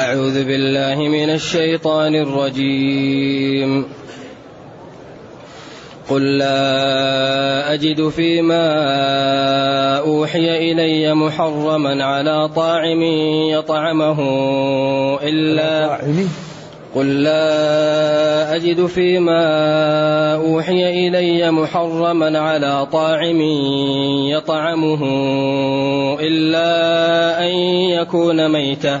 أعوذ بالله من الشيطان الرجيم. قل لا أجد فيما أوحي إلي محرما على طاعم يطعمه إلا قل لا أجد فيما أوحي إلي محرما على طاعم يطعمه إلا أن يكون ميتة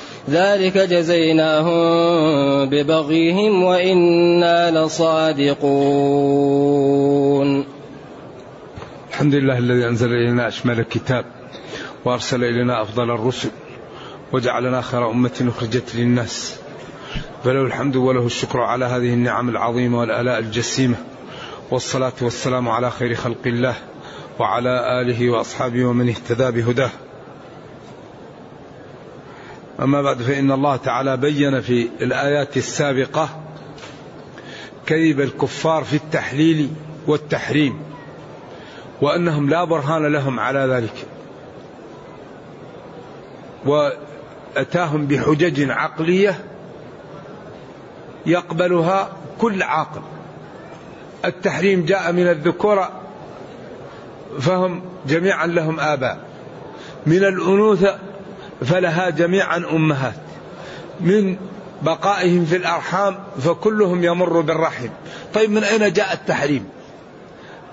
ذلك جزيناهم ببغيهم وإنا لصادقون. الحمد لله الذي أنزل إلينا أشمل الكتاب وأرسل إلينا أفضل الرسل وجعلنا خير أمة أخرجت للناس. فله الحمد وله الشكر على هذه النعم العظيمة والآلاء الجسيمة. والصلاة والسلام على خير خلق الله وعلى آله وأصحابه ومن اهتدى بهداه. أما بعد فإن الله تعالى بين في الآيات السابقة كذب الكفار في التحليل والتحريم وأنهم لا برهان لهم على ذلك وأتاهم بحجج عقلية يقبلها كل عاقل. التحريم جاء من الذكورة فهم جميعا لهم آباء. من الأنوثة فلها جميعا أمهات. من بقائهم في الأرحام فكلهم يمر بالرحم. طيب من أين جاء التحريم؟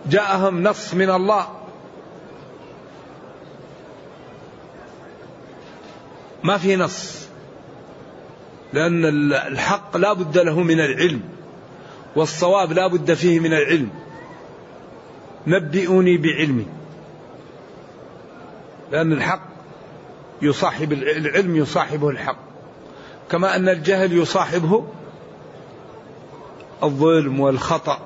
جاءهم نص من الله. ما في نص لأن الحق لا بد له من العلم والصواب لا بد فيه من العلم. نبئوني بعلمي لأن الحق يصاحب العلم يصاحبه الحق. كما أن الجهل يصاحبه الظلم والخطأ.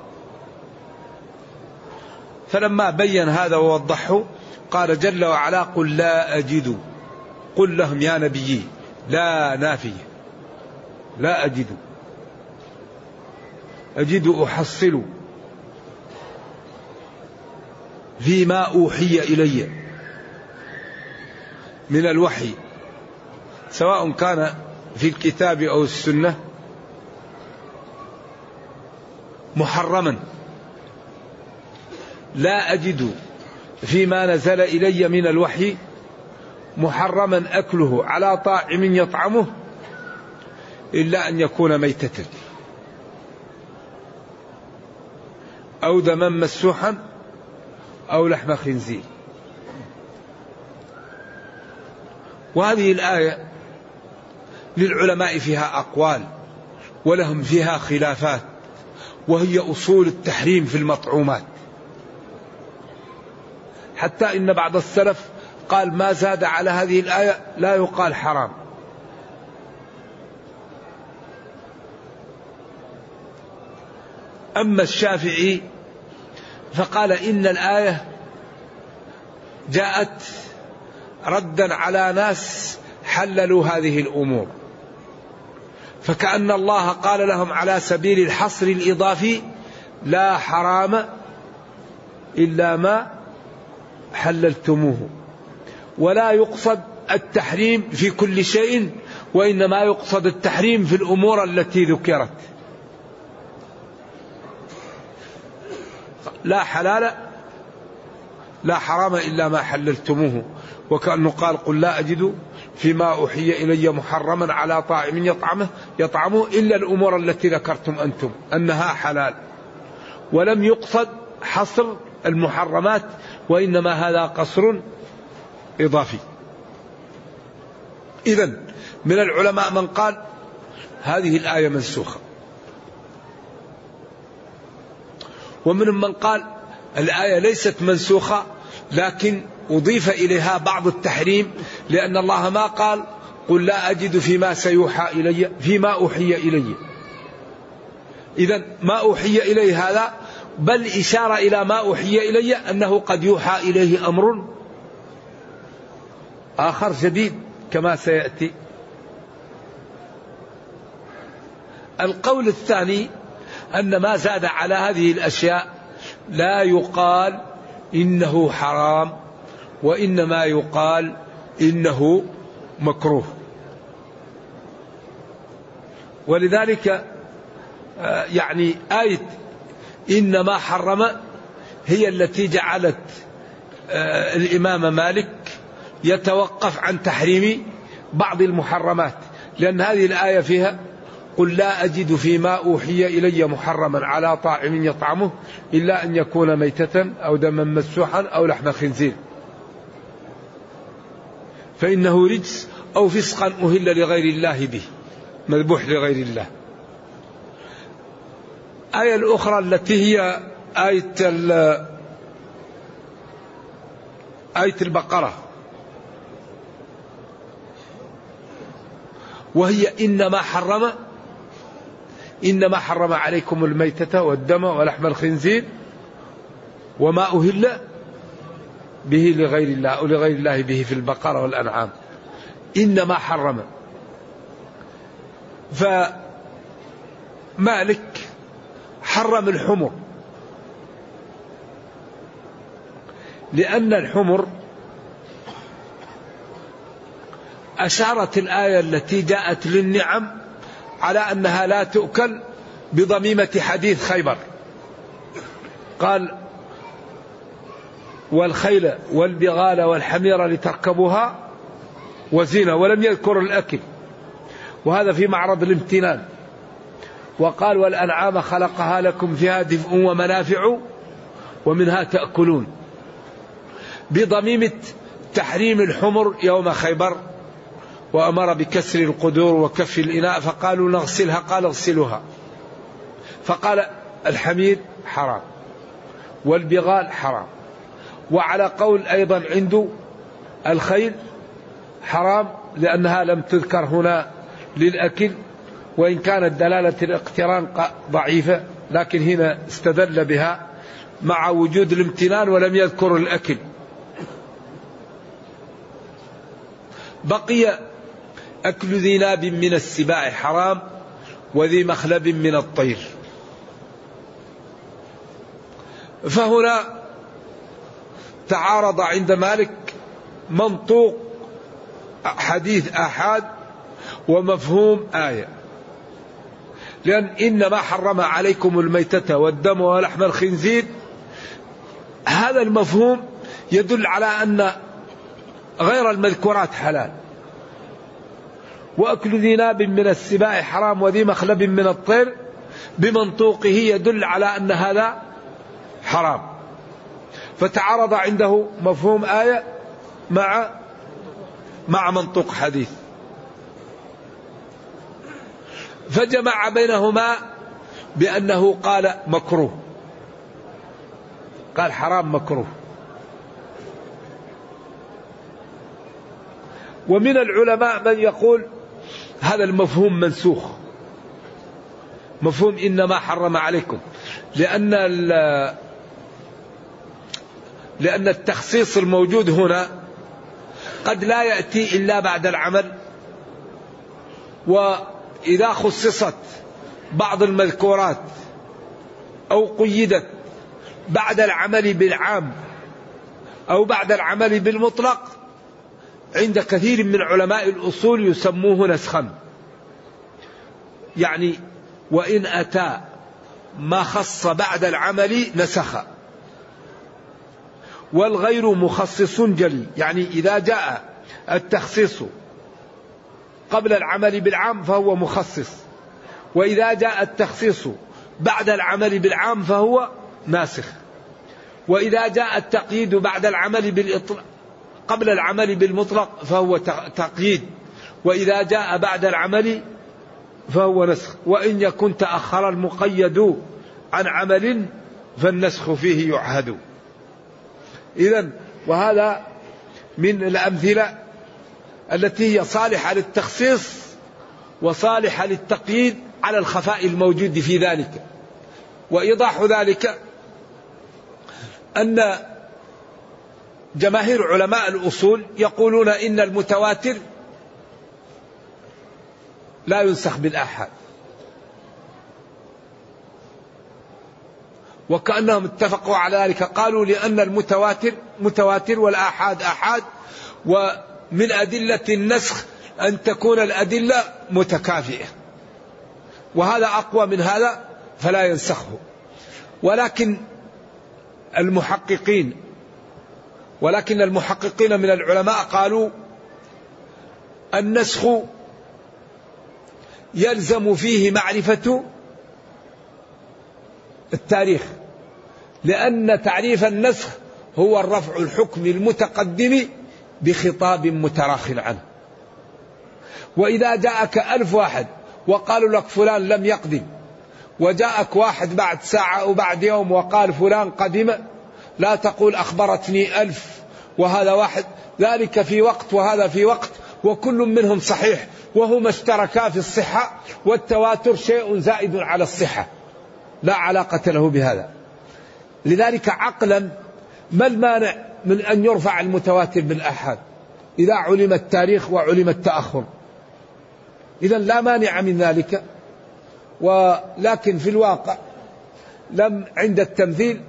فلما بين هذا ووضحه قال جل وعلا قل لا أجد. قل لهم يا نبيي لا نافية لا أجد. أجد أحصل. فيما أوحي إلي. من الوحي سواء كان في الكتاب أو السنة محرما. لا أجد فيما نزل إلي من الوحي محرما أكله على طاعم يطعمه إلا أن يكون ميتة. أو دما مسوحا أو لحم خنزير. وهذه الآية للعلماء فيها أقوال ولهم فيها خلافات وهي أصول التحريم في المطعومات. حتى إن بعض السلف قال ما زاد على هذه الآية لا يقال حرام. أما الشافعي فقال إن الآية جاءت ردا على ناس حللوا هذه الأمور. فكأن الله قال لهم على سبيل الحصر الإضافي لا حرام إلا ما حللتموه. ولا يقصد التحريم في كل شيء وإنما يقصد التحريم في الأمور التي ذكرت. لا حلال لا حرام إلا ما حللتموه. وكأنه قال قل لا أجد فيما أوحي إلي محرما على طاعم يطعمه يطعمه إلا الأمور التي ذكرتم أنتم أنها حلال. ولم يقصد حصر المحرمات وإنما هذا قصر إضافي. إذا من العلماء من قال هذه الآية منسوخة. ومنهم من قال الآية ليست منسوخة لكن أضيف إليها بعض التحريم لأن الله ما قال قل لا أجد فيما سيوحى إلي فيما أوحي إلي. إذا ما أوحي إلي هذا بل إشارة إلى ما أوحي إلي أنه قد يوحى إليه أمر آخر جديد كما سيأتي. القول الثاني أن ما زاد على هذه الأشياء لا يقال إنه حرام. وإنما يقال إنه مكروه. ولذلك آه، يعني آية إنما حرم هي التي جعلت آه، الإمام مالك يتوقف عن تحريم بعض المحرمات. لأن هذه الآية فيها قل لا أجد فيما أوحي إلي محرما على طاعم يطعمه إلا أن يكون ميتة أو دما مسوحا أو لحم خنزير. فإنه رجس أو فسقا أهل لغير الله به مذبوح لغير الله. الآية الأخرى التي هي آية آية البقرة. وهي إنما حرم إنما حرم عليكم الميتة والدم ولحم الخنزير وما أهل به لغير الله أو لغير الله به في البقرة والأنعام. إنما حرم. فمالك حرم الحمر. لأن الحمر أشارت الآية التي جاءت للنعم على أنها لا تؤكل بضميمة حديث خيبر. قال والخيل والبغال والحمير لتركبوها وزينة ولم يذكر الأكل. وهذا في معرض الامتنان. وقال والأنعام خلقها لكم فيها دفء ومنافع ومنها تأكلون. بضميمة تحريم الحمر يوم خيبر وأمر بكسر القدور وكف الإناء فقالوا نغسلها قال اغسلوها. فقال الحمير حرام والبغال حرام. وعلى قول أيضا عنده الخيل حرام لأنها لم تذكر هنا للأكل وإن كانت دلالة الاقتران ضعيفة لكن هنا استدل بها مع وجود الامتنان ولم يذكر الأكل. بقي أكل ذي ناب من السباع حرام وذي مخلب من الطير. فهنا تعارض عند مالك منطوق حديث آحاد ومفهوم آية. لأن إنما حرم عليكم الميتة والدم ولحم الخنزير. هذا المفهوم يدل على أن غير المذكورات حلال. وأكل ذي ناب من السباع حرام وذي مخلب من الطير بمنطوقه يدل على أن هذا حرام. فتعارض عنده مفهوم آية مع مع منطوق حديث. فجمع بينهما بأنه قال مكروه. قال حرام مكروه. ومن العلماء من يقول هذا المفهوم منسوخ. مفهوم إنما حرم عليكم. لأن لأن التخصيص الموجود هنا قد لا يأتي إلا بعد العمل. وإذا خصصت بعض المذكورات أو قيدت بعد العمل بالعام أو بعد العمل بالمطلق عند كثير من علماء الأصول يسموه نسخا. يعني وإن أتى ما خص بعد العمل نسخ. والغير مخصص جلي. يعني إذا جاء التخصيص قبل العمل بالعام فهو مخصص. وإذا جاء التخصيص بعد العمل بالعام فهو ناسخ. وإذا جاء التقييد بعد العمل بالإطلاق قبل العمل بالمطلق فهو تقييد. وإذا جاء بعد العمل فهو نسخ. وإن يكن تأخر المقيد عن عمل فالنسخ فيه يعهد. إذا وهذا من الأمثلة التي هي صالحة للتخصيص وصالحة للتقييد على الخفاء الموجود في ذلك. وإيضاح ذلك أن جماهير علماء الأصول يقولون إن المتواتر لا ينسخ بالآحاد. وكأنهم اتفقوا على ذلك. قالوا لأن المتواتر متواتر والآحاد آحاد ومن أدلة النسخ أن تكون الأدلة متكافئة. وهذا أقوى من هذا فلا ينسخه. ولكن المحققين ولكن المحققين من العلماء قالوا النسخ يلزم فيه معرفة التاريخ. لأن تعريف النسخ هو الرفع الحكم المتقدم بخطاب متراخ عنه. وإذا جاءك ألف واحد وقالوا لك فلان لم يقدم وجاءك واحد بعد ساعة أو بعد يوم وقال فلان قدم لا تقول أخبرتني ألف وهذا واحد ذلك في وقت وهذا في وقت وكل منهم صحيح وهما اشتركا في الصحة والتواتر شيء زائد على الصحة. لا علاقة له بهذا. لذلك عقلا ما المانع من أن يرفع المتواتر بالآحاد إذا علم التاريخ وعلم التأخر. إذا لا مانع من ذلك ولكن في الواقع لم عند التمثيل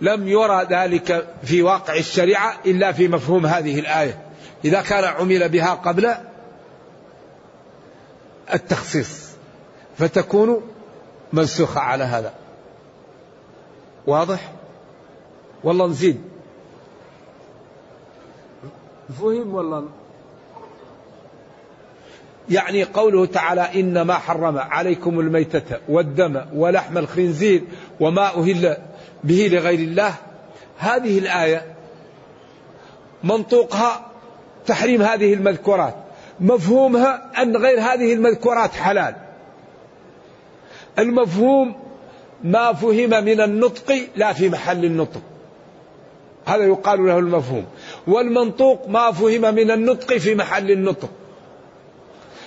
لم يرى ذلك في واقع الشريعة إلا في مفهوم هذه الآية. إذا كان عمل بها قبل التخصيص فتكون منسوخة على هذا. واضح؟ والله نزيد. فهم والله يعني قوله تعالى إنما حرم عليكم الميتة والدم ولحم الخنزير وما أهل به لغير الله. هذه الآية منطوقها تحريم هذه المذكورات. مفهومها أن غير هذه المذكورات حلال. المفهوم ما فهم من النطق لا في محل النطق. هذا يقال له المفهوم. والمنطوق ما فهم من النطق في محل النطق.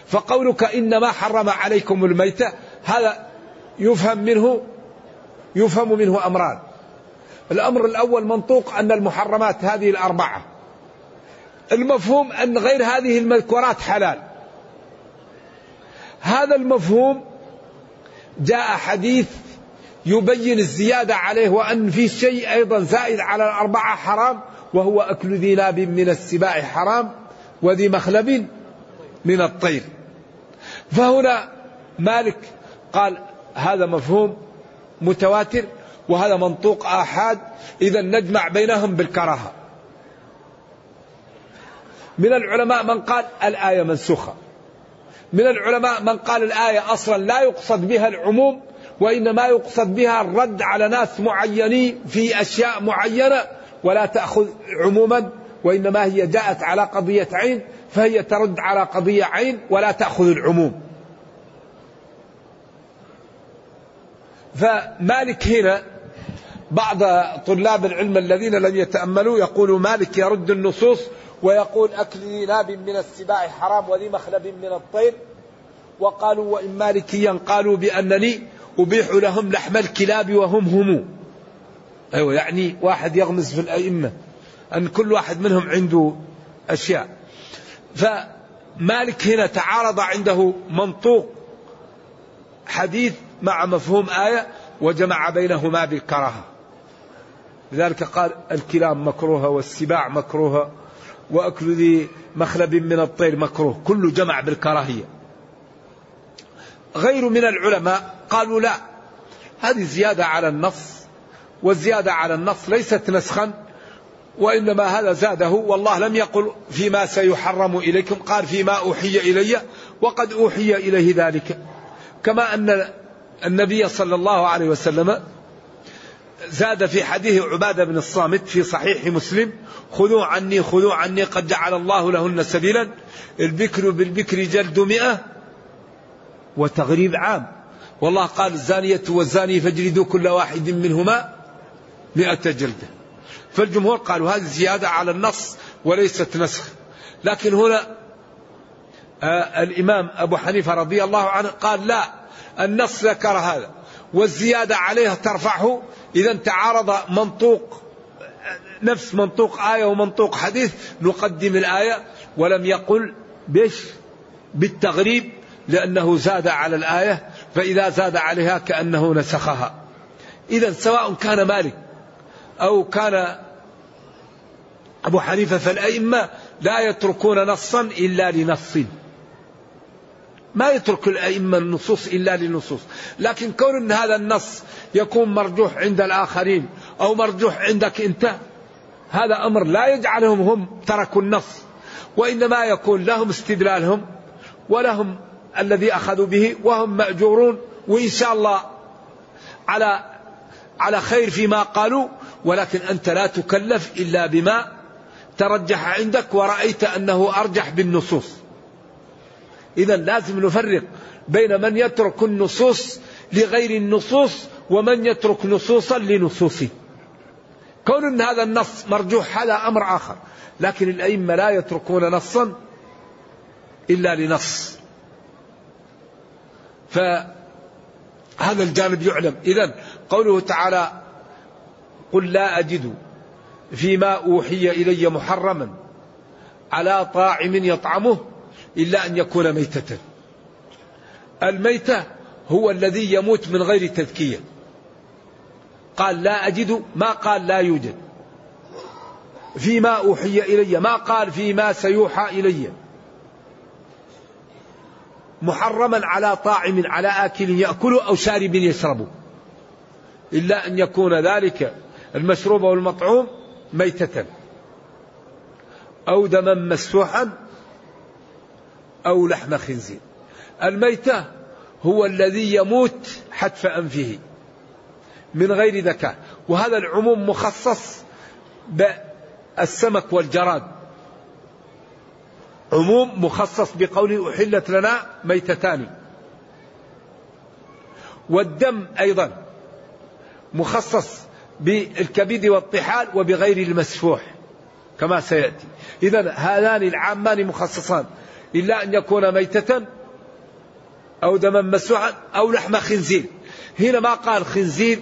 فقولك إنما حرم عليكم الميتة هذا يفهم منه يفهم منه أمران. الأمر الأول منطوق أن المحرمات هذه الأربعة. المفهوم أن غير هذه المذكورات حلال. هذا المفهوم جاء حديث يبين الزيادة عليه وأن في شيء أيضا زائد على الأربعة حرام وهو أكل ذي ناب من السباع حرام وذي مخلب من الطير. فهنا مالك قال هذا مفهوم متواتر وهذا منطوق آحاد إذا نجمع بينهم بالكراهة. من العلماء من قال الآية منسوخة. من العلماء من قال الآية أصلا لا يقصد بها العموم وإنما يقصد بها الرد على ناس معينين في أشياء معينة ولا تأخذ عموما وإنما هي جاءت على قضية عين فهي ترد على قضية عين ولا تأخذ العموم. فمالك هنا بعض طلاب العلم الذين لم يتأملوا يقول مالك يرد النصوص ويقول أكل ناب من السباع حرام وذي مخلب من الطير وقالوا وإن مالكيا قالوا بأنني أبيح لهم لحم الكلاب وهم هم. أيوة يعني واحد يغمز في الأئمة. أن كل واحد منهم عنده أشياء. فمالك هنا تعارض عنده منطوق حديث مع مفهوم آية وجمع بينهما بالكراهة. لذلك قال الكلاب مكروهة والسباع مكروهة وأكل ذي مخلب من الطير مكروه. كله جمع بالكراهية. غير من العلماء قالوا لا. هذه زيادة على النص والزيادة على النص ليست نسخا وإنما هذا زاده والله لم يقل فيما سيحرم إليكم قال فيما أوحي إلي وقد أوحي إليه ذلك. كما أن النبي صلى الله عليه وسلم زاد في حديث عبادة بن الصامت في صحيح مسلم خذوا عني خذوا عني قد جعل الله لهن سبيلا البكر بالبكر جلد مئة وتغريب عام. والله قال الزانية والزاني فاجلدوا كل واحد منهما مئة جلدة. فالجمهور قالوا هذه زيادة على النص وليست نسخ. لكن هنا آه الإمام أبو حنيفة رضي الله عنه قال لا النص ذكر هذا والزيادة عليه ترفعه. إذا تعارض منطوق نفس منطوق آية ومنطوق حديث نقدم الآية ولم يقل بش بالتغريب لأنه زاد على الآية. فإذا زاد عليها كأنه نسخها. إذا سواء كان مالك أو كان أبو حنيفة فالأئمة لا يتركون نصا إلا لنص. ما يترك الأئمة النصوص إلا للنصوص لكن كون أن هذا النص يكون مرجوح عند الآخرين أو مرجوح عندك أنت هذا أمر لا يجعلهم هم تركوا النص وإنما يكون لهم استدلالهم ولهم الذي أخذوا به وهم مأجورون وإن شاء الله على على خير فيما قالوا ولكن أنت لا تكلف إلا بما ترجح عندك ورأيت أنه أرجح بالنصوص. إذا لازم نفرق بين من يترك النصوص لغير النصوص ومن يترك نصوصا لنصوصه. كون أن هذا النص مرجوح هذا أمر آخر. لكن الأئمة لا يتركون نصا إلا لنص. فهذا الجانب يعلم. إذا قوله تعالى قل لا أجد فيما أوحي إلي محرما على طاعم يطعمه إلا أن يكون ميتة. الميتة هو الذي يموت من غير تذكية. قال لا أجد ما قال لا يوجد. فيما أوحي إلي ما قال فيما سيوحى إلي. محرما على طاعم على آكل يأكل أو شارب يشرب إلا أن يكون ذلك المشروب والمطعوم ميتة أو دما مسفوحا أو لحم خنزير. الميتة هو الذي يموت حتف أنفه من غير ذكاء. وهذا العموم مخصص بالسمك والجراد. عموم مخصص بقوله أحلت لنا ميتتان. والدم أيضا مخصص بالكبد والطحال وبغير المسفوح كما سيأتي. إذا هذان العامان مخصصان. إلا أن يكون ميتة أو دما مسوعا أو لحم خنزير. هنا ما قال خنزير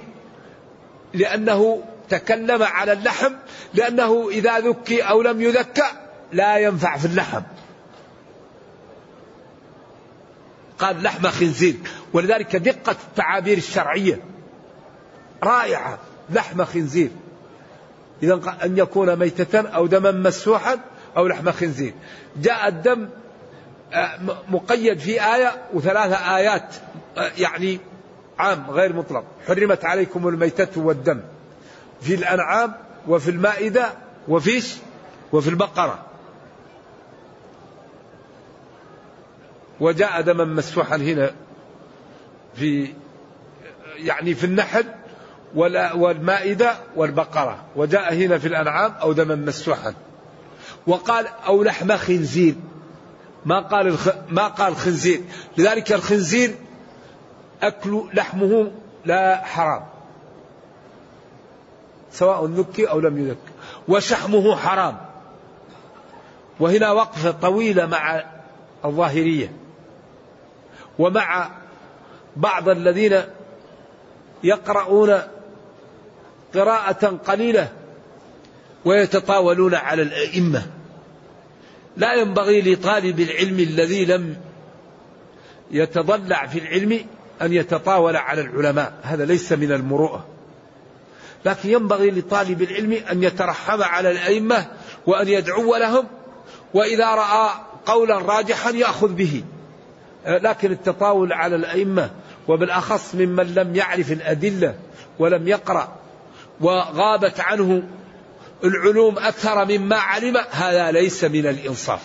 لأنه تكلم على اللحم لأنه إذا ذكي أو لم يذكى لا ينفع في اللحم. قال لحم خنزير. ولذلك دقة التعابير الشرعية. رائعة لحم خنزير. إذا أن يكون ميتة أو دما مسوحا أو لحم خنزير. جاء الدم آه، مقيد في آية وثلاثة آيات آه، يعني عام غير مطلق. حرمت عليكم الميتة والدم. في الأنعام وفي المائدة وفيش وفي البقرة. وجاء دما مسفوحا هنا في يعني في النحل والمائدة والبقرة وجاء هنا في الأنعام أو دما مسفوحا. وقال أو لحم خنزير. ما قال الخ... ما قال خنزير. لذلك الخنزير أكل لحمه لا حرام. سواء ذكي أو لم يذك وشحمه حرام. وهنا وقفة طويلة مع الظاهرية. ومع بعض الذين يقرؤون قراءة قليلة ويتطاولون على الأئمة. لا ينبغي لطالب العلم الذي لم يتضلع في العلم أن يتطاول على العلماء. هذا ليس من المروءة. لكن ينبغي لطالب العلم أن يترحم على الأئمة وأن يدعو لهم وإذا رأى قولا راجحا يأخذ به. لكن التطاول على الأئمة وبالأخص ممن لم يعرف الأدلة ولم يقرأ وغابت عنه العلوم أكثر مما علم هذا ليس من الإنصاف.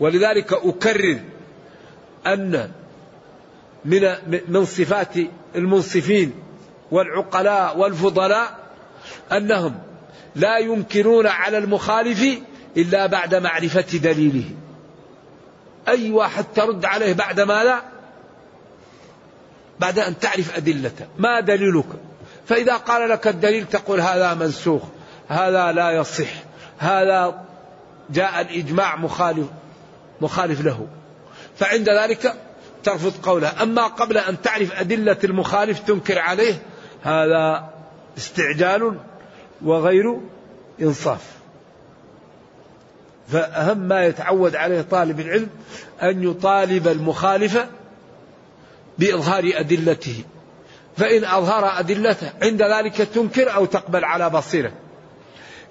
ولذلك أكرر أن من من صفات المنصفين والعقلاء والفضلاء أنهم لا ينكرون على المخالف إلا بعد معرفة دليله. أي واحد ترد عليه بعد ما لا؟ بعد أن تعرف أدلته. ما دليلك؟ فإذا قال لك الدليل تقول هذا منسوخ هذا لا يصح هذا جاء الإجماع مخالف مخالف له. فعند ذلك ترفض قوله. أما قبل أن تعرف أدلة المخالف تنكر عليه هذا استعجال وغير إنصاف. فأهم ما يتعود عليه طالب العلم أن يطالب المخالف بإظهار أدلته. فإن أظهر أدلته عند ذلك تنكر أو تقبل على بصيرة.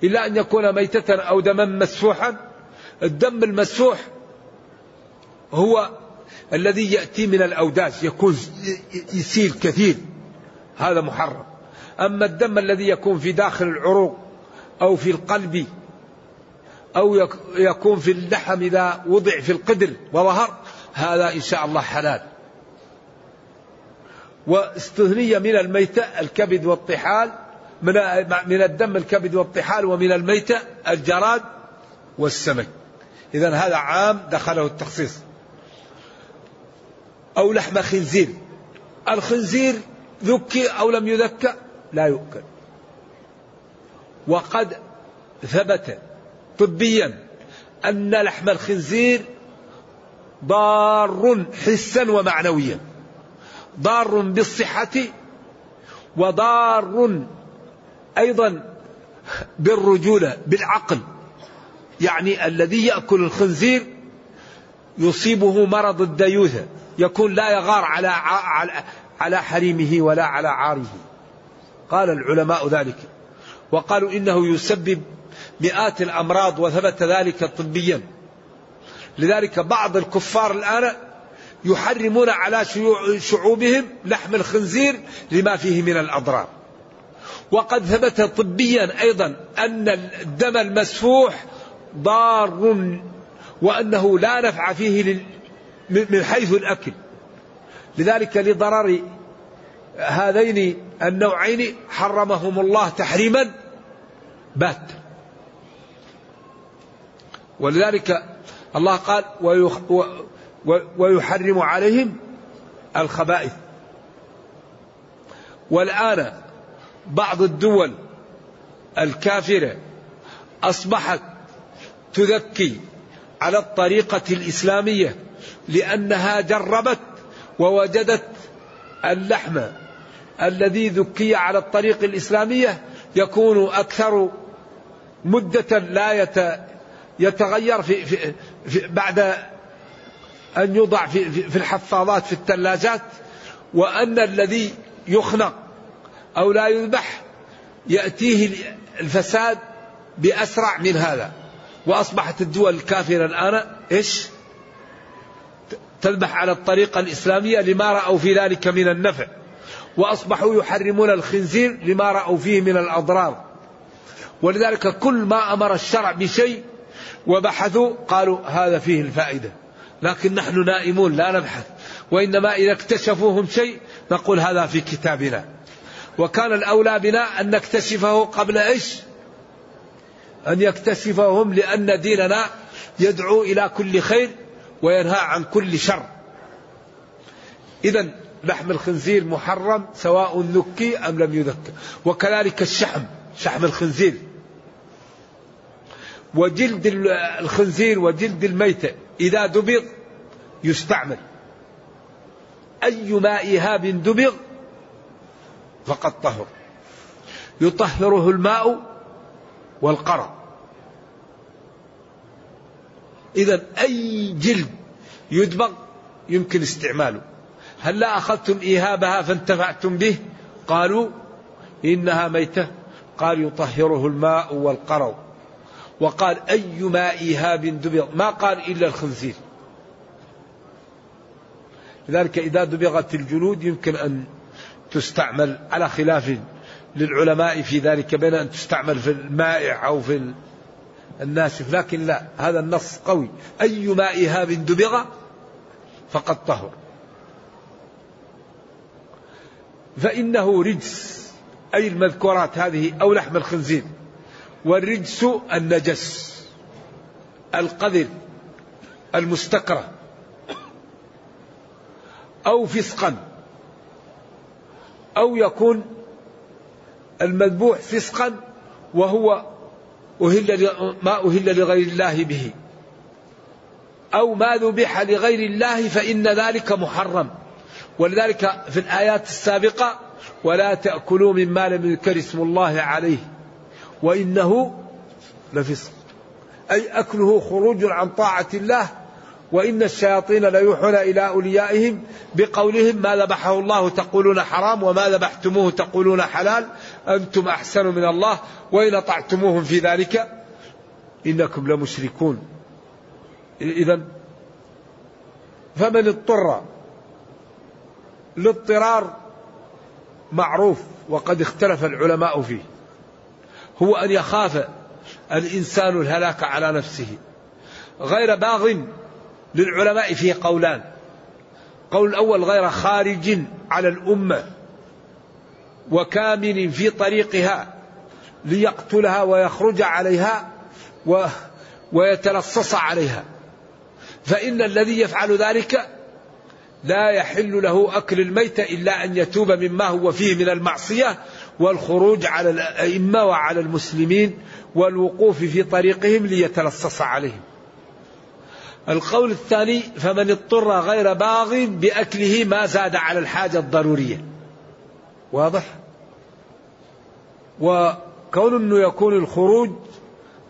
إلا أن يكون ميتة أو دما مسفوحا. الدم المسفوح هو الذي يأتي من الأوداج يكون يسيل كثير. هذا محرم. أما الدم الذي يكون في داخل العروق أو في القلب أو يكون في اللحم إذا وضع في القدر وظهر هذا إن شاء الله حلال. واستثني من الميتة الكبد والطحال من من الدم الكبد والطحال ومن الميتة الجراد والسمك. إذا هذا عام دخله التخصيص. أو لحم خنزير. الخنزير ذكي أو لم يذكى؟ لا يؤكل. وقد ثبت طبيا أن لحم الخنزير ضار حسا ومعنويا. ضار بالصحة وضار أيضا بالرجولة بالعقل. يعني الذي يأكل الخنزير يصيبه مرض الديوثة يكون لا يغار على على حريمه ولا على عاره قال العلماء ذلك. وقالوا إنه يسبب مئات الأمراض وثبت ذلك طبيا. لذلك بعض الكفار الآن يحرمون على شعوبهم لحم الخنزير لما فيه من الأضرار. وقد ثبت طبيا أيضا أن الدم المسفوح ضار وأنه لا نفع فيه من حيث الأكل. لذلك لضرر هذين النوعين حرمهم الله تحريما. بات. ولذلك الله قال ويحرم عليهم الخبائث. والآن بعض الدول الكافرة أصبحت تذكي على الطريقة الإسلامية لأنها جربت ووجدت اللحم الذي ذكي على الطريق الإسلامية يكون أكثر مدة لا يتغير في, في, في بعد أن يوضع في, في, في الحفاظات في الثلاجات وأن الذي يخنق أو لا يذبح يأتيه الفساد بأسرع من هذا. وأصبحت الدول الكافرة الآن إيش؟ تذبح على الطريقة الإسلامية لما رأوا في ذلك من النفع. وأصبحوا يحرمون الخنزير لما رأوا فيه من الأضرار. ولذلك كل ما أمر الشرع بشيء وبحثوا قالوا هذا فيه الفائدة. لكن نحن نائمون لا نبحث. وإنما إذا اكتشفوهم شيء نقول هذا في كتابنا. وكان الأولى بنا أن نكتشفه قبل إيش؟ أن يكتشفهم لأن ديننا يدعو إلى كل خير وينهى عن كل شر. إذا لحم الخنزير محرم سواء ذكي أم لم يذكى وكذلك الشحم شحم الخنزير. وجلد الخنزير وجلد الميتة إذا دبغ يستعمل. أي ماء إهاب دبغ فقد طهر. يطهره الماء والقرى. إذا أي جلد يدبغ يمكن استعماله. هل لا أخذتم إيهابها فانتفعتم به؟ قالوا إنها ميتة. قال يطهره الماء والقرو وقال أي ماء إيهاب دبغ؟ ما قال إلا الخنزير. لذلك إذا دبغت الجلود يمكن أن تستعمل على خلاف للعلماء في ذلك بين أن تستعمل في المائع أو في الناشف لكن لا هذا النص قوي. أي ماء إهاب دبغ؟ فقد طهر. فإنه رجس أي المذكورات هذه أو لحم الخنزير. والرجس النجس القذر المستكره. أو فسقا أو يكون المذبوح فسقا وهو أهل ما أهل لغير الله به. أو ما ذبح لغير الله فإن ذلك محرم. ولذلك في الآيات السابقة ولا تأكلوا مما لم يذكر اسم الله عليه. وإنه لفسق. أي أكله خروج عن طاعة الله وإن الشياطين ليوحون إلى أوليائهم بقولهم ما ذبحه الله تقولون حرام وما ذبحتموه تقولون حلال أنتم أحسن من الله وإن أطعتموهم في ذلك إنكم لمشركون. إذا فمن اضطر الاضطرار معروف وقد اختلف العلماء فيه. هو أن يخاف الإنسان الهلاك على نفسه. غير باغ للعلماء فيه قولان. قول الأول غير خارج على الأمة وكامن في طريقها ليقتلها ويخرج عليها و ويتلصص عليها. فإن الذي يفعل ذلك لا يحل له أكل الميت إلا أن يتوب مما هو فيه من المعصية والخروج على الأئمة وعلى المسلمين والوقوف في طريقهم ليتلصص عليهم. القول الثاني فمن اضطر غير باغ بأكله ما زاد على الحاجة الضرورية. واضح؟ وكون أنه يكون الخروج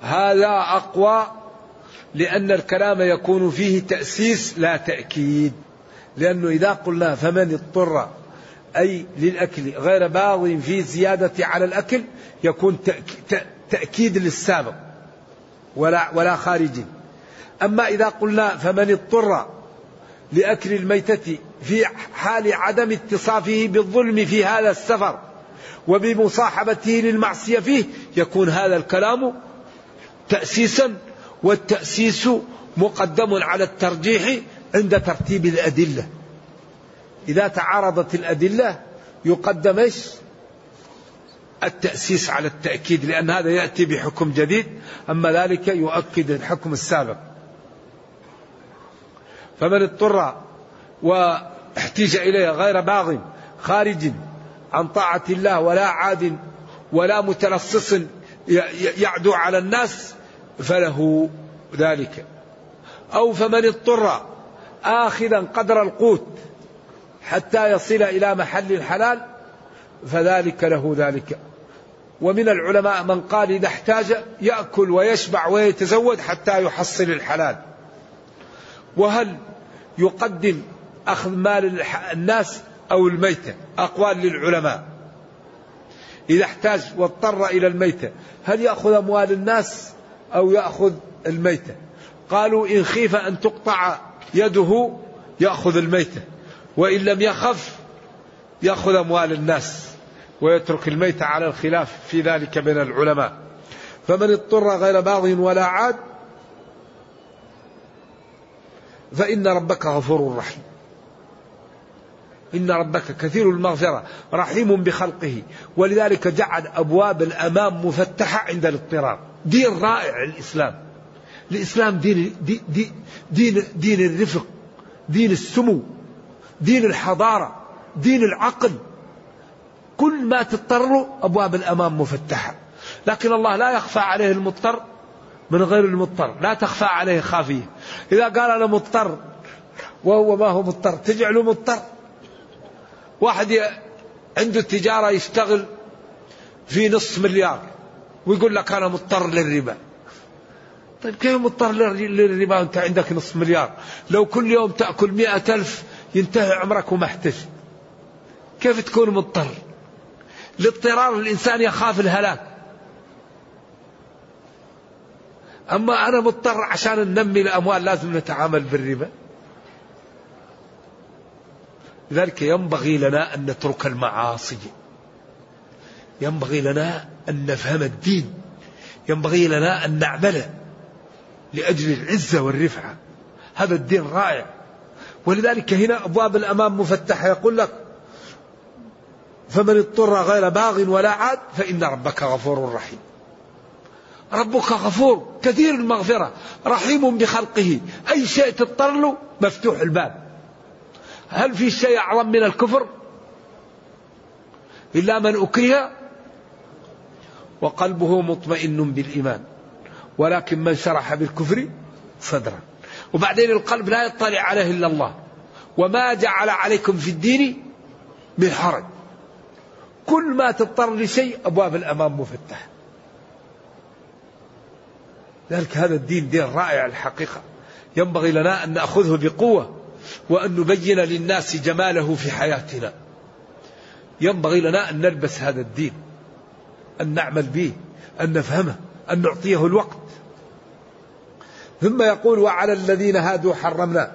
هذا أقوى لأن الكلام يكون فيه تأسيس لا تأكيد. لأنه إذا قلنا فمن اضطر أي للأكل غير باغ في زيادة على الأكل يكون تأكيد للسابق ولا ولا خارج. أما إذا قلنا فمن اضطر لأكل الميتة في حال عدم اتصافه بالظلم في هذا السفر وبمصاحبته للمعصية فيه يكون هذا الكلام تأسيسا والتأسيس مقدم على الترجيح عند ترتيب الأدلة. إذا تعارضت الأدلة يقدم إيش؟ التأسيس على التأكيد لأن هذا يأتي بحكم جديد أما ذلك يؤكد الحكم السابق فمن اضطر واحتيج إليه غير باغ خارج عن طاعة الله ولا عاد ولا متلصص يعدو على الناس فله ذلك أو فمن اضطر آخذا قدر القوت حتى يصل إلى محل الحلال فذلك له ذلك. ومن العلماء من قال إذا احتاج يأكل ويشبع ويتزود حتى يحصل الحلال. وهل يقدم أخذ مال الناس أو الميتة؟ أقوال للعلماء. إذا احتاج واضطر إلى الميتة هل يأخذ أموال الناس أو يأخذ الميتة؟ قالوا إن خيف أن تقطع يده يأخذ الميتة. وإن لم يخف يأخذ أموال الناس ويترك الميتة على الخلاف في ذلك بين العلماء. فمن اضطر غير باغ ولا عاد فإن ربك غفور رحيم. إن ربك كثير المغفرة رحيم بخلقه. ولذلك جعل أبواب الأمام مفتحة عند الاضطرار دين رائع الإسلام. الإسلام دين, دين, دين, دين الرفق دين السمو. دين الحضارة دين العقل. كل ما تضطر أبواب الأمام مفتحة. لكن الله لا يخفى عليه المضطر من غير المضطر. لا تخفى عليه خافية. إذا قال أنا مضطر وهو ما هو مضطر تجعله مضطر. واحد عنده تجارة يشتغل في نصف مليار ويقول لك أنا مضطر للربا. طيب كيف مضطر للربا؟ وانت عندك نصف مليار. لو كل يوم تأكل مئة ألف ينتهي عمرك وما احتج كيف تكون مضطر؟ لاضطرار الإنسان يخاف الهلاك. أما أنا مضطر عشان ننمي الأموال لازم نتعامل بالربا. لذلك ينبغي لنا أن نترك المعاصي. ينبغي لنا أن نفهم الدين. ينبغي لنا أن نعمله لأجل العزة والرفعة. هذا الدين رائع. ولذلك هنا أبواب الأمام مفتحة. يقول لك فمن اضطر غير باغ ولا عاد فإن ربك غفور رحيم. ربك غفور كثير المغفرة رحيم بخلقه. أي شيء تضطر له مفتوح الباب. هل في شيء أعظم من الكفر؟ إلا من أكره وقلبه مطمئن بالإيمان. ولكن من شرح بالكفر صدرا. وبعدين القلب لا يطلع عليه إلا الله. وما جعل عليكم في الدين من حرج. كل ما تضطر لشيء أبواب الأمام مفتحة. ذلك هذا الدين دين رائع الحقيقة. ينبغي لنا أن نأخذه بقوة وأن نبين للناس جماله في حياتنا. ينبغي لنا أن نلبس هذا الدين أن نعمل به أن نفهمه أن نعطيه الوقت. ثم يقول وعلى الذين هادوا حرمنا.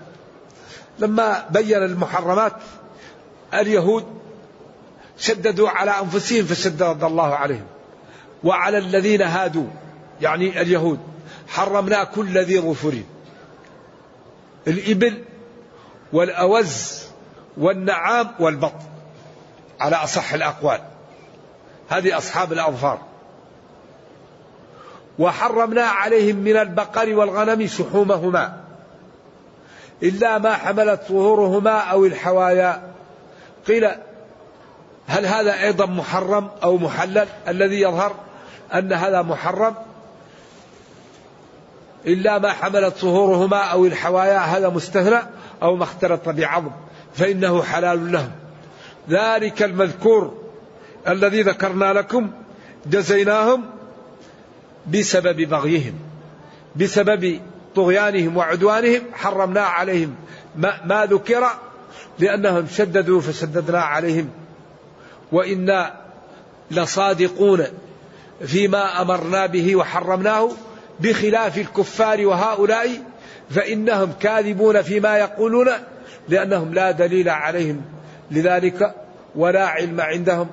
لما بين المحرمات اليهود شددوا على أنفسهم فشدد الله عليهم. وعلى الذين هادوا يعني اليهود حرمنا كل ذي ظفر. الإبل والأوز والنعام والبط على أصح الأقوال. هذه أصحاب الأظفار. وحرمنا عليهم من البقر والغنم شحومهما. إلا ما حملت ظهورهما أو الحوايا. قيل هل هذا أيضا محرم أو محلل؟ الذي يظهر أن هذا محرم. إلا ما حملت ظهورهما أو الحوايا هذا مستثنى أو ما اختلط بعظم فإنه حلال لهم. ذلك المذكور الذي ذكرنا لكم جزيناهم بسبب بغيهم بسبب طغيانهم وعدوانهم حرمنا عليهم. ما, ما ذكر؟ لأنهم شددوا فشددنا عليهم. وإنا لصادقون فيما أمرنا به وحرمناه بخلاف الكفار وهؤلاء فإنهم كاذبون فيما يقولون لأنهم لا دليل عليهم لذلك ولا علم عندهم.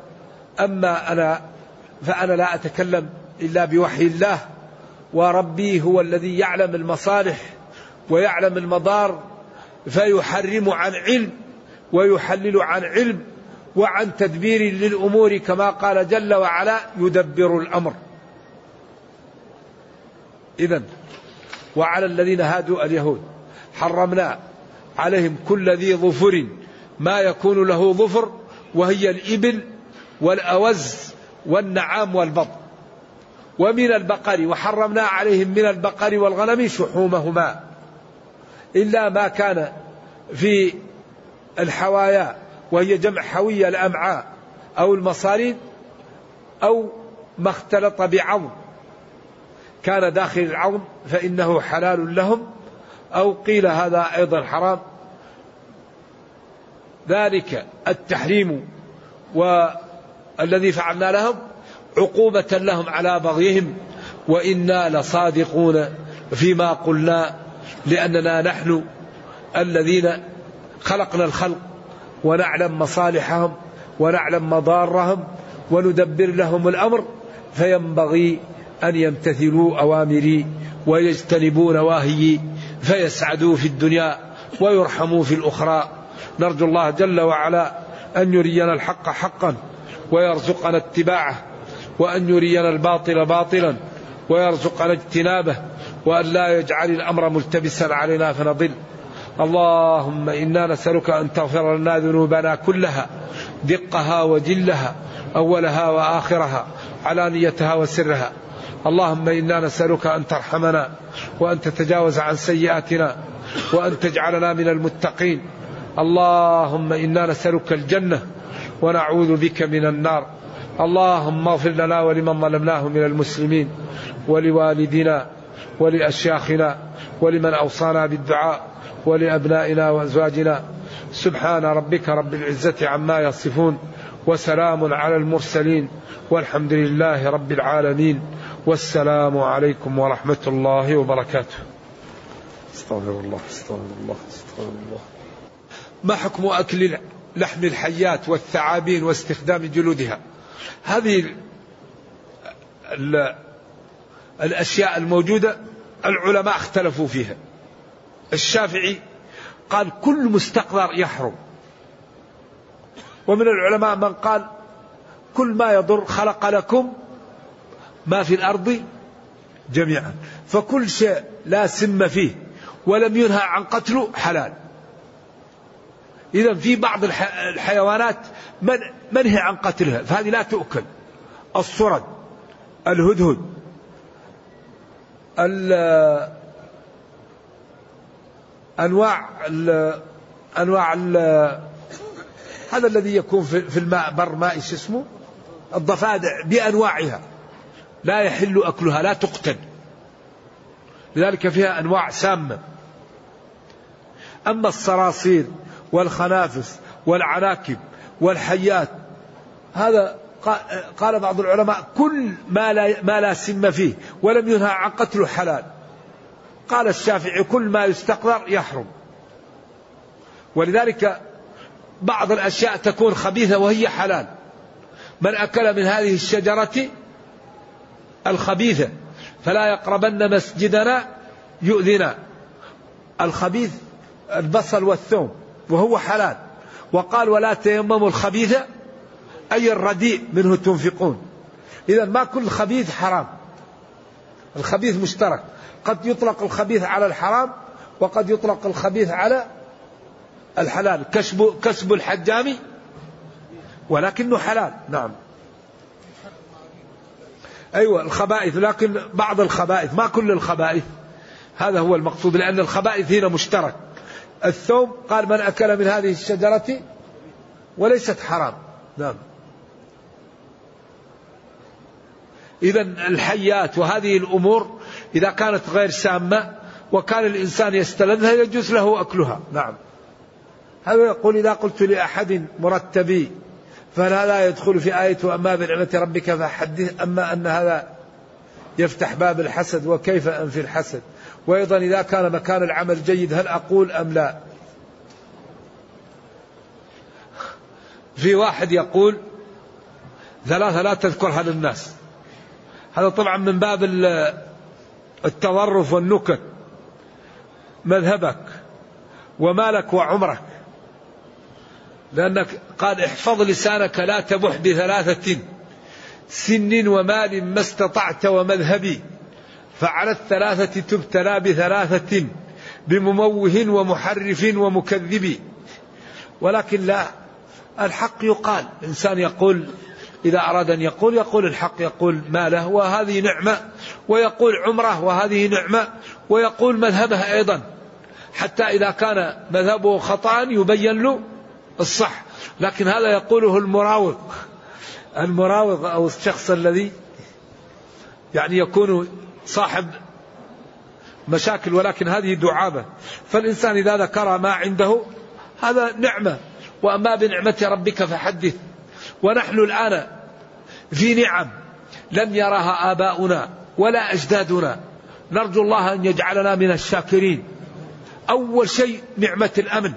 أما أنا فأنا لا أتكلم إلا بوحي الله وربي هو الذي يعلم المصالح ويعلم المضار فيحرم عن علم ويحلل عن علم وعن تدبير للأمور كما قال جل وعلا يدبر الأمر. اذا وعلى الذين هادوا اليهود حرمنا عليهم كل ذي ظفر ما يكون له ظفر وهي الإبل والأوز والنعام والبط ومن البقر وحرمنا عليهم من البقر والغنم شحومهما. إلا ما كان في الحوايا وهي جمع حوية الأمعاء أو المصارين أو ما اختلط بعظم. كان داخل العظم فإنه حلال لهم. أو قيل هذا أيضا حرام. ذلك التحريم والذي فعلنا لهم. عقوبة لهم على بغيهم وإنا لصادقون فيما قلنا لأننا نحن الذين خلقنا الخلق ونعلم مصالحهم ونعلم مضارهم وندبر لهم الأمر فينبغي أن يمتثلوا أوامري ويجتنبوا نواهيي فيسعدوا في الدنيا ويرحموا في الأخرى. نرجو الله جل وعلا أن يرينا الحق حقا ويرزقنا اتباعه. وأن يرينا الباطل باطلا ويرزقنا اجتنابه وأن لا يجعل الأمر ملتبسا علينا فنضل. اللهم إنا نسألك أن تغفر لنا ذنوبنا كلها دقها وجلها أولها وآخرها علانيتها وسرها. اللهم إنا نسألك أن ترحمنا وأن تتجاوز عن سيئاتنا وأن تجعلنا من المتقين. اللهم إنا نسألك الجنة ونعوذ بك من النار. اللهم اغفر لنا ولمن ظلمناه من المسلمين ولوالدنا ولأشياخنا ولمن أوصانا بالدعاء ولأبنائنا وأزواجنا. سبحان ربك رب العزة عما يصفون وسلام على المرسلين والحمد لله رب العالمين. والسلام عليكم ورحمة الله وبركاته. استغفر الله استغفر الله استغفر الله. ما حكم أكل لحم الحيات والثعابين واستخدام جلودها؟ هذه الأشياء الموجودة العلماء اختلفوا فيها. الشافعي قال كل مستقذر يحرم. ومن العلماء من قال كل ما يضر خلق لكم ما في الأرض جميعا. فكل شيء لا سم فيه ولم ينهى عن قتله حلال. إذا في بعض الحيوانات من منهي عن قتلها؟ فهذه لا تؤكل. الصرد الهدهد أنواع أنواع هذا الذي يكون في الماء بر ماء اسمه؟ الضفادع بأنواعها. لا يحل أكلها لا تقتل. لذلك فيها أنواع سامة. أما الصراصير والخنافس والعناكب والحيات. هذا قال بعض العلماء كل ما لا, ما لا سم فيه ولم ينهى عن قتله حلال. قال الشافعي كل ما يستقذر يحرم. ولذلك بعض الأشياء تكون خبيثة وهي حلال. من أكل من هذه الشجرة الخبيثة فلا يقربن مسجدنا يؤذنا. الخبيث البصل والثوم. وهو حلال. وقال ولا تيمموا الخبيث أي الرديء منه تنفقون. إذا ما كل خبيث حرام. الخبيث مشترك. قد يطلق الخبيث على الحرام وقد يطلق الخبيث على الحلال. كسب كسب الحجام ولكنه حلال. نعم. أيوة الخبائث. لكن بعض الخبائث ما كل الخبائث. هذا هو المقصود لأن الخبائث هنا مشترك. الثوم قال من أكل من هذه الشجرة وليست حرام. نعم. إذا الحيات وهذه الأمور إذا كانت غير سامة وكان الإنسان يستلذها يجوز له أكلها. نعم. هذا يقول إذا قلت لأحد مرتبي فهذا لا يدخل في آية وأما بنعمة ربك فحدث أما أن هذا يفتح باب الحسد وكيف أنفي الحسد. وأيضا إذا كان مكان العمل جيد هل أقول أم لا؟ في واحد يقول ثلاثة لا تذكرها للناس هذا طبعا من باب التظرف والنكت. مذهبك ومالك وعمرك. لأنك قال احفظ لسانك لا تبح بثلاثة سن ومال ما استطعت ومذهبي. فعلى الثلاثة تبتلى بثلاثة بمموه ومحرف ومكذب. ولكن لا الحق يقال. إنسان يقول إذا أراد أن يقول يقول الحق يقول ماله وهذه نعمة. ويقول عمره وهذه نعمة. ويقول مذهبه أيضا. حتى إذا كان مذهبه خطأ يبين له الصح. لكن هذا يقوله المراوغ. المراوغ أو الشخص الذي يعني يكون صاحب مشاكل ولكن هذه دعابة. فالإنسان إذا ذكر ما عنده هذا نعمة. وأما بنعمة ربك فحدث. ونحن الآن في نعم لم يرها آباؤنا ولا أجدادنا. نرجو الله أن يجعلنا من الشاكرين. أول شيء نعمة الأمن.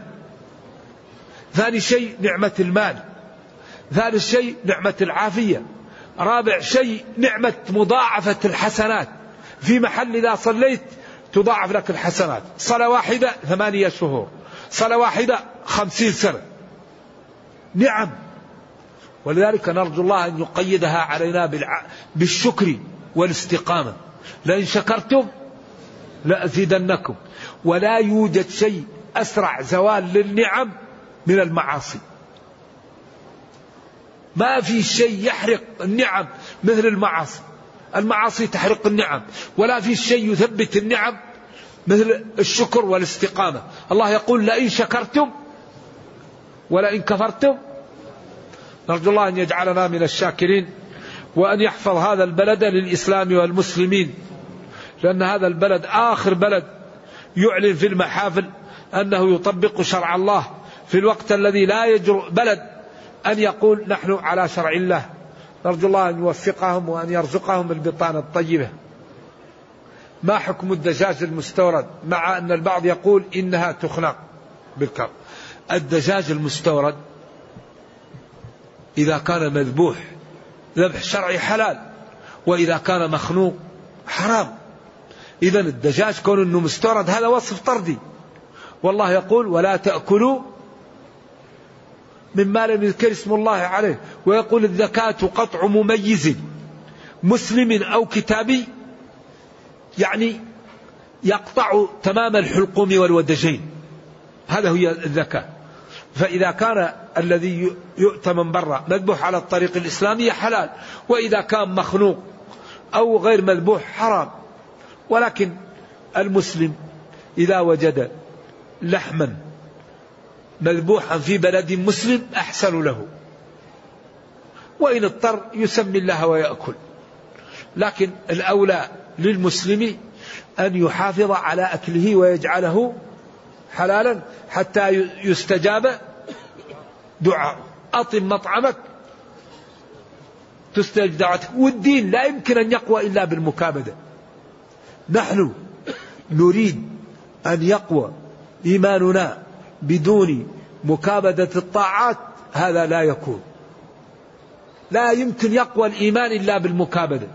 ثاني شيء نعمة المال. ثالث شيء نعمة العافية. رابع شيء نعمة مضاعفة الحسنات. في محل إذا صليت تضاعف لك الحسنات. صلاة واحدة ثمانية شهور. صلاة واحدة خمسين سنة. نعم. ولذلك نرجو الله أن يقيدها علينا بالشكر والاستقامة. لئن شكرتم لأزيدنكم. ولا يوجد شيء أسرع زوال للنعم من المعاصي. ما في شيء يحرق النعم مثل المعاصي. المعاصي تحرق النعم ولا في شيء يثبت النعم مثل الشكر والاستقامة. الله يقول لئن شكرتم ولئن كفرتم نرجو الله أن يجعلنا من الشاكرين وأن يحفظ هذا البلد للإسلام والمسلمين لأن هذا البلد آخر بلد يعلن في المحافل أنه يطبق شرع الله في الوقت الذي لا يجرؤ بلد أن يقول نحن على شرع الله. نرجو الله أن يوفقهم وأن يرزقهم البطانة الطيبة. ما حكم الدجاج المستورد مع أن البعض يقول إنها تخنق بالكر الدجاج المستورد إذا كان مذبوح ذبح شرعي حلال وإذا كان مخنوق حرام. إذا الدجاج كون أنه مستورد هذا وصف طردي. والله يقول ولا تأكلوا مما لم يذكر اسم الله عليه ويقول الزكاة قطع مميز مسلم أو كتابي يعني يقطع تمام الحلقوم والودجين. هذا هي الزكاة. فإذا كان الذي يؤتى من برا مذبوح على الطريق الإسلامي حلال وإذا كان مخلوق أو غير مذبوح حرام. ولكن المسلم إذا وجد لحما مذبوحا في بلد مسلم أحسن له. وإن اضطر يسمي الله ويأكل. لكن الأولى للمسلم أن يحافظ على أكله ويجعله حلالا حتى يستجاب دعاء. أطم مطعمك. تستجب دعوتك. والدين لا يمكن أن يقوى إلا بالمكابدة. نحن نريد أن يقوى إيماننا بدون مكابدة الطاعات هذا لا يكون. لا يمكن يقوى الإيمان إلا بالمكابدة.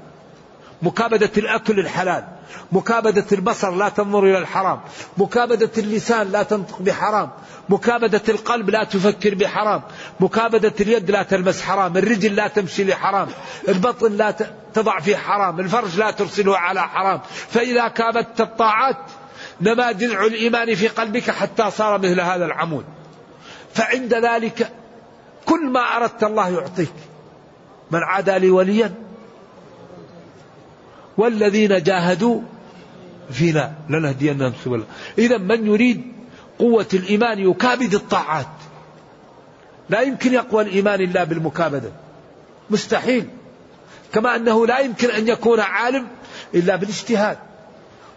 مكابدة الأكل الحلال مكابدة البصر لا تنظر إلى الحرام مكابدة اللسان لا تنطق بحرام مكابدة القلب لا تفكر بحرام مكابدة اليد لا تلمس حرام الرجل لا تمشي لحرام البطن لا تضع في حرام الفرج لا ترسله على حرام. فإذا كابدت الطاعات نما دنع الإيمان في قلبك حتى صار مثل هذا العمود. فعند ذلك كل ما أردت الله يعطيك. من عادى لي وليا والذين جاهدوا فينا لنهدينهم سبلا. إذا من يريد قوة الإيمان يكابد الطاعات. لا يمكن يقوى الإيمان إلا بالمكابدة. مستحيل. كما أنه لا يمكن أن يكون عالم إلا بالاجتهاد.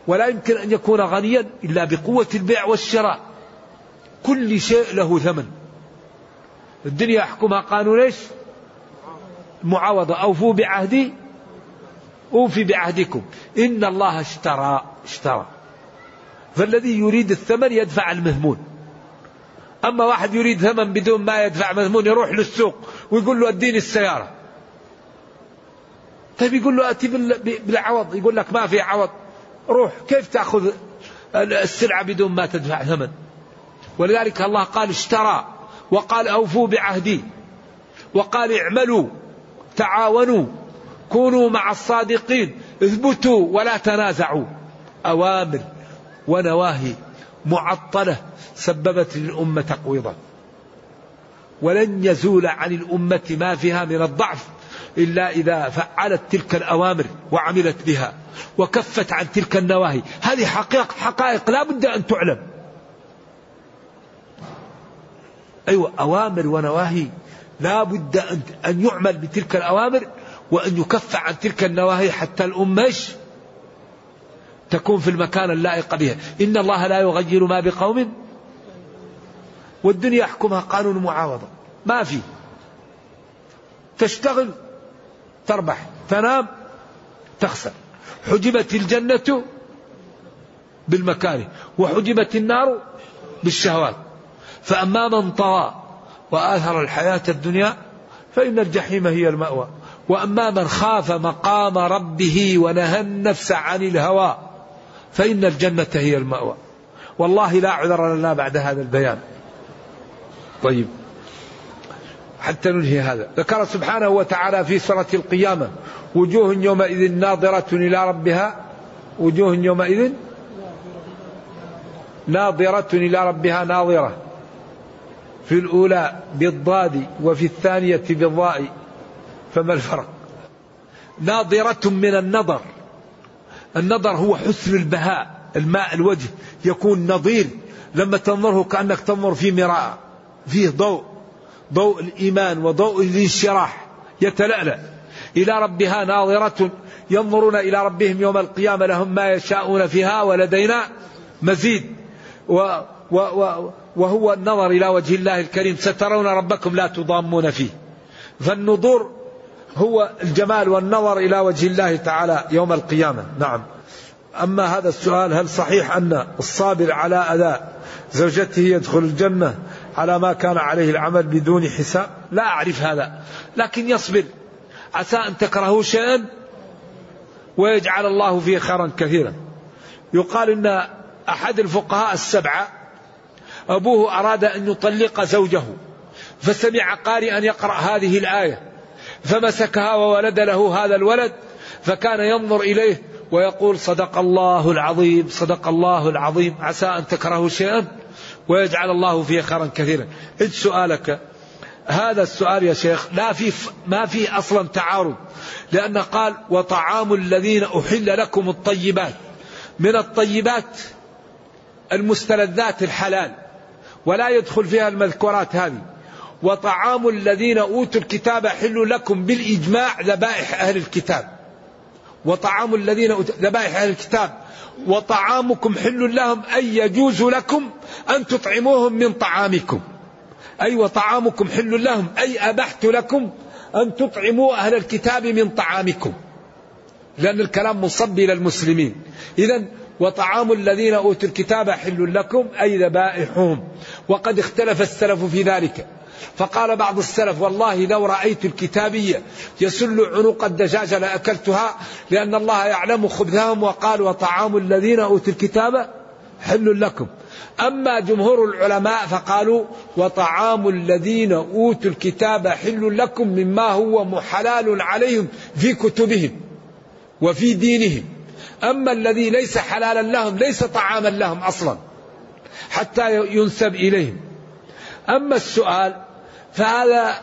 ولا يمكن أن يكون غنيا إلا بقوة البيع والشراء. كل شيء له ثمن. الدنيا يحكمها قانون إيش؟ معاوضة. أوفوا بعهدي أوفي بعهدكم. إن الله اشترى اشترى. فالذي يريد الثمن يدفع المهمون. أما واحد يريد ثمن بدون ما يدفع مهمون يروح للسوق ويقول له أديني السيارة. طيب يقول له أتي بالعوض. يقول لك ما في عوض. روح كيف تأخذ السلعة بدون ما تدفع ثمن؟ ولذلك الله قال اشترى وقال أوفوا بعهدي وقال اعملوا تعاونوا كونوا مع الصادقين اثبتوا ولا تنازعوا. أوامر ونواهي معطلة سببت للأمة تقويضا ولن يزول عن الأمة ما فيها من الضعف. إلا إذا فعلت تلك الأوامر وعملت بها وكفت عن تلك النواهي. هذه حقائق حقائق لا بد أن تعلم. أيوة أوامر ونواهي. لا بد أن يعمل بتلك الأوامر وأن يكف عن تلك النواهي حتى الأمة تكون في المكان اللائق بها. إن الله لا يغير ما بقوم. والدنيا يحكمها قانون معاوضة. ما في. تشتغل تربح تنام تخسر. حجبت الجنة بالمكاره وحجبت النار بالشهوات. فأما من طغى وآثر الحياة الدنيا فإن الجحيم هي المأوى. وأما من خاف مقام ربه ونهى النفس عن الهوى فإن الجنة هي المأوى. والله لا عذر لنا بعد هذا البيان. طيب. حتى ننهي هذا. ذكر سبحانه وتعالى في سورة القيامة وجوه يومئذ ناظرة إلى ربها وجوه يومئذ ناظرة إلى ربها ناظرة. في الأولى بالضاد وفي الثانية بالضاء فما الفرق؟ ناظرة من النظر. النظر هو حسن البهاء الماء الوجه. يكون نظير لما تنظره كأنك تنظر في مراء فيه ضوء. ضوء الإيمان وضوء الانشراح يتلألأ. إلى ربها ناظرة ينظرون إلى ربهم يوم القيامة لهم ما يشاءون فيها ولدينا مزيد. و و و وهو النظر إلى وجه الله الكريم. سترون ربكم لا تضامون فيه. فالنظور هو الجمال والنظر إلى وجه الله تعالى يوم القيامة. نعم. أما هذا السؤال هل صحيح أن الصابر على أذى زوجته يدخل الجنة؟ على ما كان عليه العمل بدون حساب. لا أعرف هذا لكن يصبر. عسى أن تكرهوا شيئا ويجعل الله فيه خيرا كثيرا. يقال أن أحد الفقهاء السبعة أبوه أراد أن يطلق زوجه فسمع قارئا يقرأ هذه الآية فمسكها وولد له هذا الولد فكان ينظر إليه ويقول صدق الله العظيم صدق الله العظيم. عسى أن تكرهوا شيئا ويجعل الله فيه خيرا كثيرا. إذ سؤالك هذا السؤال يا شيخ لا في ما في أصلا تعارض. لأن قال وطعام الذين أحل لكم الطيبات. من الطيبات المستلذات الحلال. ولا يدخل فيها المذكورات هذه. وطعام الذين أوتوا الكتاب حل لكم بالإجماع ذبائح أهل الكتاب. وطعام الذين ذبائح أهل الكتاب. وطعامكم حل لهم أي يجوز لكم أن تطعموهم من طعامكم. أي وطعامكم حل لهم أي أبحت لكم أن تطعموا أهل الكتاب من طعامكم. لأن الكلام مصب إلى المسلمين إذا وطعام الذين أوتوا الكتاب حل لكم أي ذبائحهم. وقد اختلف السلف في ذلك. فقال بعض السلف والله لو رأيت الكتابية يسل عنق الدجاجة لأكلتها لأن الله يعلم خبثهم وقال وطعام الذين أوتوا الكتاب حل لكم. أما جمهور العلماء فقالوا وطعام الذين أوتوا الكتاب حل لكم مما هو محلال عليهم في كتبهم وفي دينهم. أما الذي ليس حلالا لهم ليس طعاما لهم أصلا حتى ينسب إليهم. أما السؤال فهذا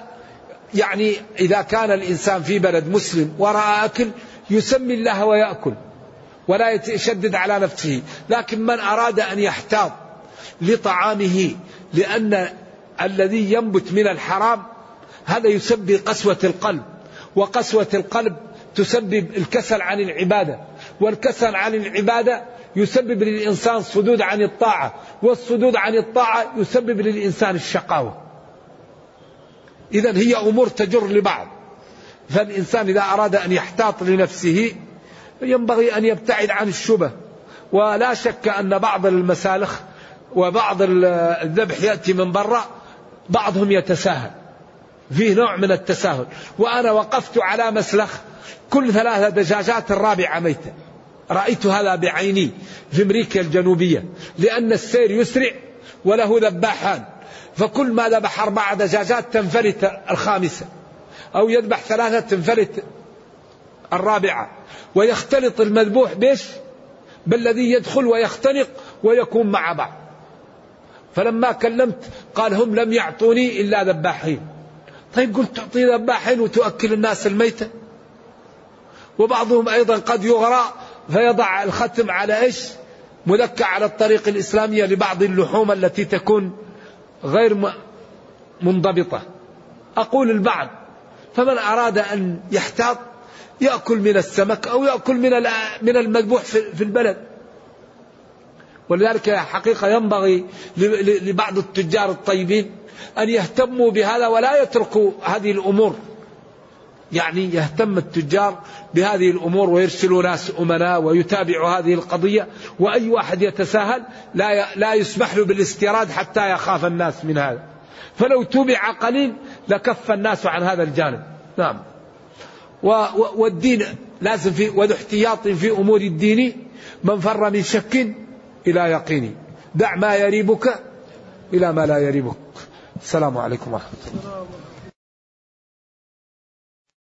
يعني إذا كان الإنسان في بلد مسلم ورأى أكل يسمي الله ويأكل ولا يشدد على نفسه لكن من أراد أن يحتاط لطعامه لأن الذي ينبت من الحرام هذا يسبب قسوة القلب وقسوة القلب تسبب الكسل عن العبادة والكسل عن العبادة يسبب للإنسان صدود عن الطاعة والصدود عن الطاعة يسبب للإنسان الشقاوة. إذا هي أمور تجر لبعض. فالإنسان إذا أراد أن يحتاط لنفسه ينبغي أن يبتعد عن الشبه. ولا شك أن بعض المسالخ وبعض الذبح يأتي من برا بعضهم يتساهل. فيه نوع من التساهل. وأنا وقفت على مسلخ كل ثلاثة دجاجات الرابعة ميتة. رأيت هذا بعيني في أمريكا الجنوبية لأن السير يسرع وله ذباحان. فكل ما ذبح أربع دجاجات تنفلت الخامسة أو يذبح ثلاثة تنفلت الرابعة. ويختلط المذبوح بيش بالذي يدخل ويختنق ويكون مع بعض. فلما كلمت قال هم لم يعطوني إلا ذباحين. طيب قلت تعطي ذباحين وتؤكل الناس الميتة؟ وبعضهم أيضا قد يغرى فيضع الختم على إيش؟ مذكى على الطريق الإسلامية لبعض اللحوم التي تكون غير منضبطة. أقول البعض فمن أراد أن يحتاط يأكل من السمك أو يأكل من من المذبوح في البلد. ولذلك حقيقة ينبغي لبعض التجار الطيبين أن يهتموا بهذا ولا يتركوا هذه الأمور. يعني يهتم التجار بهذه الأمور ويرسلوا ناس أمناء ويتابعوا هذه القضية وأي واحد يتساهل لا لا يسمح له بالاستيراد حتى يخاف الناس من هذا. فلو تبع قليل لكف الناس عن هذا الجانب. نعم. والدين لازم في وذو احتياط في أمور الدين من فر من شك إلى يقين. دع ما يريبك إلى ما لا يريبك. السلام عليكم ورحمة الله.